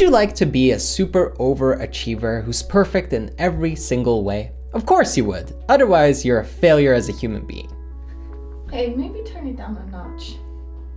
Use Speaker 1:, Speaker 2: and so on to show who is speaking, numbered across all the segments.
Speaker 1: Would you like to be a super overachiever who's perfect in every single way? Of course you would. Otherwise, you're a failure as a human being.
Speaker 2: Hey, maybe turn it down a notch.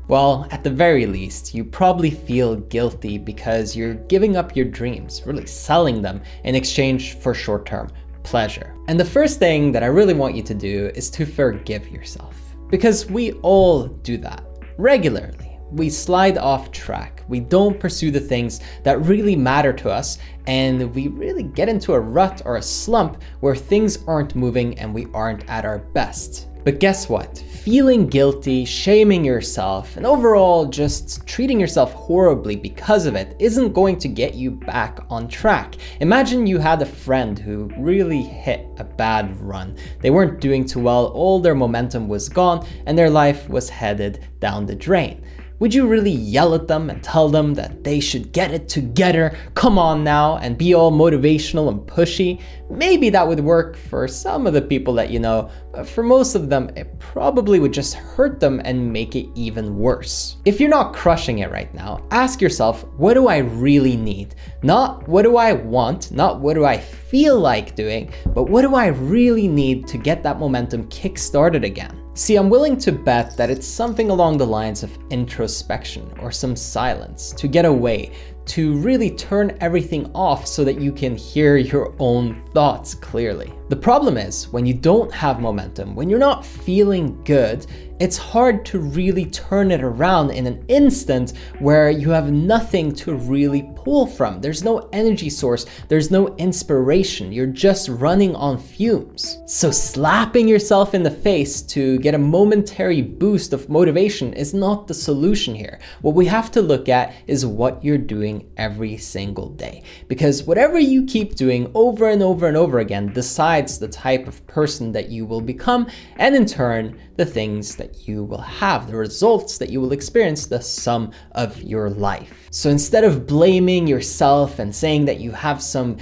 Speaker 1: Well, at the very least, you probably feel guilty because you're giving up your dreams, really selling them in exchange for short term pleasure. And the first thing that I really want you to do is to forgive yourself. Because we all do that regularly. We slide off track. We don't pursue the things that really matter to us, and we really get into a rut or a slump where things aren't moving and we aren't at our best. But guess what? Feeling guilty, shaming yourself, and overall just treating yourself horribly because of it isn't going to get you back on track. Imagine you had a friend who really hit a bad run. They weren't doing too well, all their momentum was gone, and their life was headed down the drain. Would you really yell at them and tell them that they should get it together, come on now, and be all motivational and pushy? Maybe that would work for some of the people that you know, but for most of them, it probably would just hurt them and make it even worse. If you're not crushing it right now, ask yourself, what do I really need? Not what do I want, not what do I feel like doing, but what do I really need to get that momentum kick started again? See, I'm willing to bet that it's something along the lines of introspection or some silence to get away, to really turn everything off so that you can hear your own thoughts clearly. The problem is when you don't have momentum, when you're not feeling good, it's hard to really turn it around in an instant where you have nothing to really pull from. There's no energy source, there's no inspiration. You're just running on fumes. So, slapping yourself in the face to get a momentary boost of motivation is not the solution here. What we have to look at is what you're doing every single day. Because whatever you keep doing over and over and over again decides the type of person that you will become, and in turn, the things that you will have, the results that you will experience, the sum of your life. So instead of blaming yourself and saying that you have some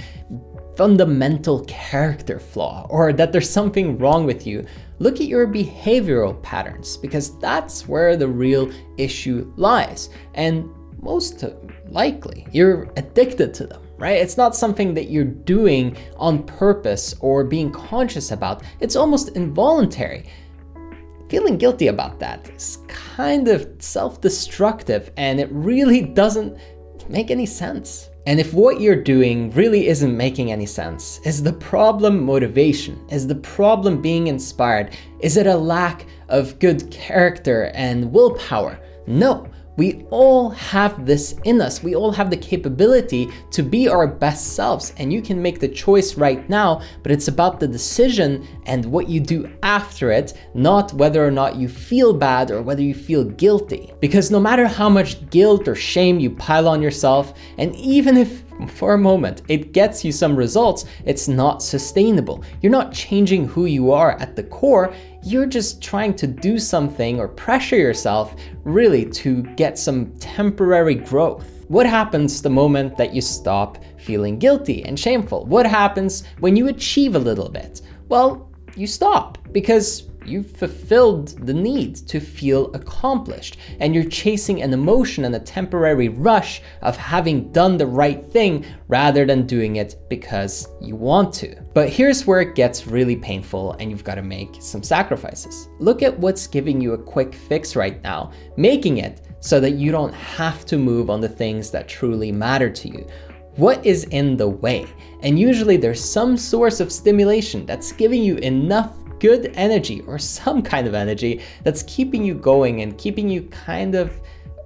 Speaker 1: fundamental character flaw or that there's something wrong with you, look at your behavioral patterns because that's where the real issue lies. And most likely, you're addicted to them right? It's not something that you're doing on purpose or being conscious about. It's almost involuntary feeling guilty about that is kind of self destructive and it really doesn't make any sense. And if what you're doing really isn't making any sense, is the problem motivation? Is the problem being inspired? Is it a lack of good character and willpower? No, we all have this in us. We all have the capability to be our best selves, and you can make the choice right now, but it's about the decision and what you do after it, not whether or not you feel bad or whether you feel guilty. Because no matter how much guilt or shame you pile on yourself, and even if for a moment it gets you some results, it's not sustainable. You're not changing who you are at the core, you're just trying to do something or pressure yourself really to get some temporary growth. What happens the moment that you stop feeling guilty and shameful? What happens when you achieve a little bit? Well, you stop because you've fulfilled the need to feel accomplished and you're chasing an emotion and a temporary rush of having done the right thing rather than doing it because you want to. But here's where it gets really painful and you've got to make some sacrifices. Look at what's giving you a quick fix right now, making it so that you don't have to move on the things that truly matter to you. What is in the way? And usually there's some source of stimulation that's giving you enough good energy or some kind of energy that's keeping you going and keeping you kind of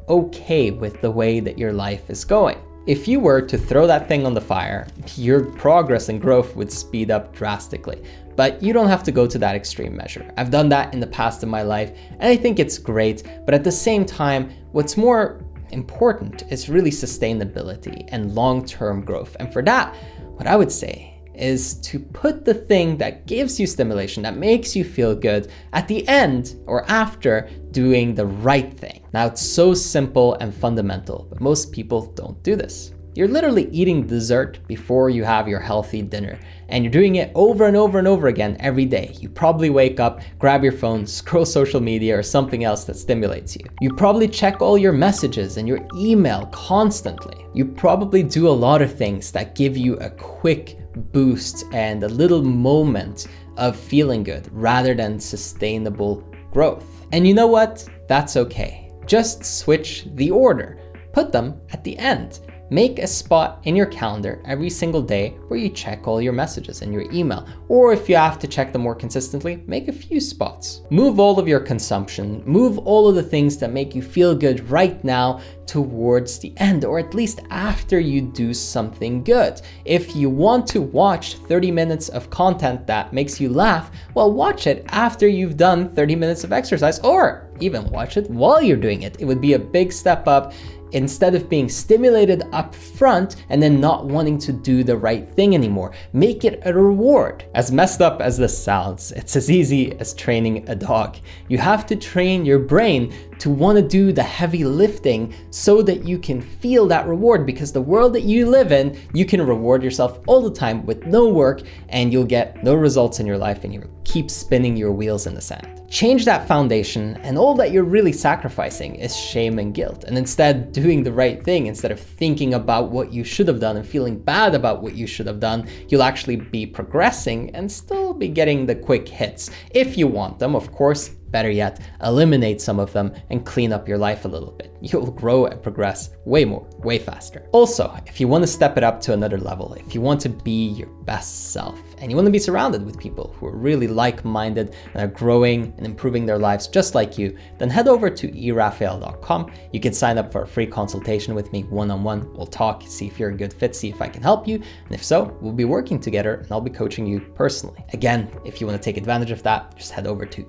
Speaker 1: okay with the way that your life is going. If you were to throw that thing on the fire, your progress and growth would speed up drastically. But you don't have to go to that extreme measure. I've done that in the past in my life, and I think it's great. But at the same time, what's more important is really sustainability and long term growth. And for that, what I would say is to put the thing that gives you stimulation, that makes you feel good, at the end or after doing the right thing. Now, it's so simple and fundamental, but most people don't do this. You're literally eating dessert before you have your healthy dinner. And you're doing it over and over and over again every day. You probably wake up, grab your phone, scroll social media or something else that stimulates you. You probably check all your messages and your email constantly. You probably do a lot of things that give you a quick boost and a little moment of feeling good rather than sustainable growth. And you know what? That's okay. Just switch the order. Put them at the end. Make a spot in your calendar every single day where you check all your messages and your email. Or if you have to check them more consistently, make a few spots. Move all of your consumption, move all of the things that make you feel good right now towards the end, or at least after you do something good. If you want to watch 30 minutes of content that makes you laugh, well, watch it after you've done 30 minutes of exercise, or even watch it while you're doing it. It would be a big step up instead of being stimulated up front and then not wanting to do the right thing anymore. Make it a reward. As messed up as this sounds, it's as easy as training a dog. You have to train your brain to want to do the heavy lifting so that you can feel that reward because the world that you live in, you can reward yourself all the time with no work and you'll get no results in your life and you keep spinning your wheels in the sand. Change that foundation, and all that you're really sacrificing is shame and guilt. And instead, doing the right thing, instead of thinking about what you should have done and feeling bad about what you should have done, you'll actually be progressing and still be getting the quick hits. If you want them, of course, Better yet, eliminate some of them and clean up your life a little bit. You'll grow and progress way more, way faster. Also, if you want to step it up to another level, if you want to be your best self, and you want to be surrounded with people who are really like minded and are growing and improving their lives just like you, then head over to erafael.com. You can sign up for a free consultation with me one on one. We'll talk, see if you're a good fit, see if I can help you. And if so, we'll be working together and I'll be coaching you personally. Again, if you want to take advantage of that, just head over to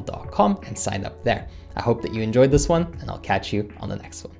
Speaker 1: erafael.com and sign up there. I hope that you enjoyed this one, and I'll catch you on the next one.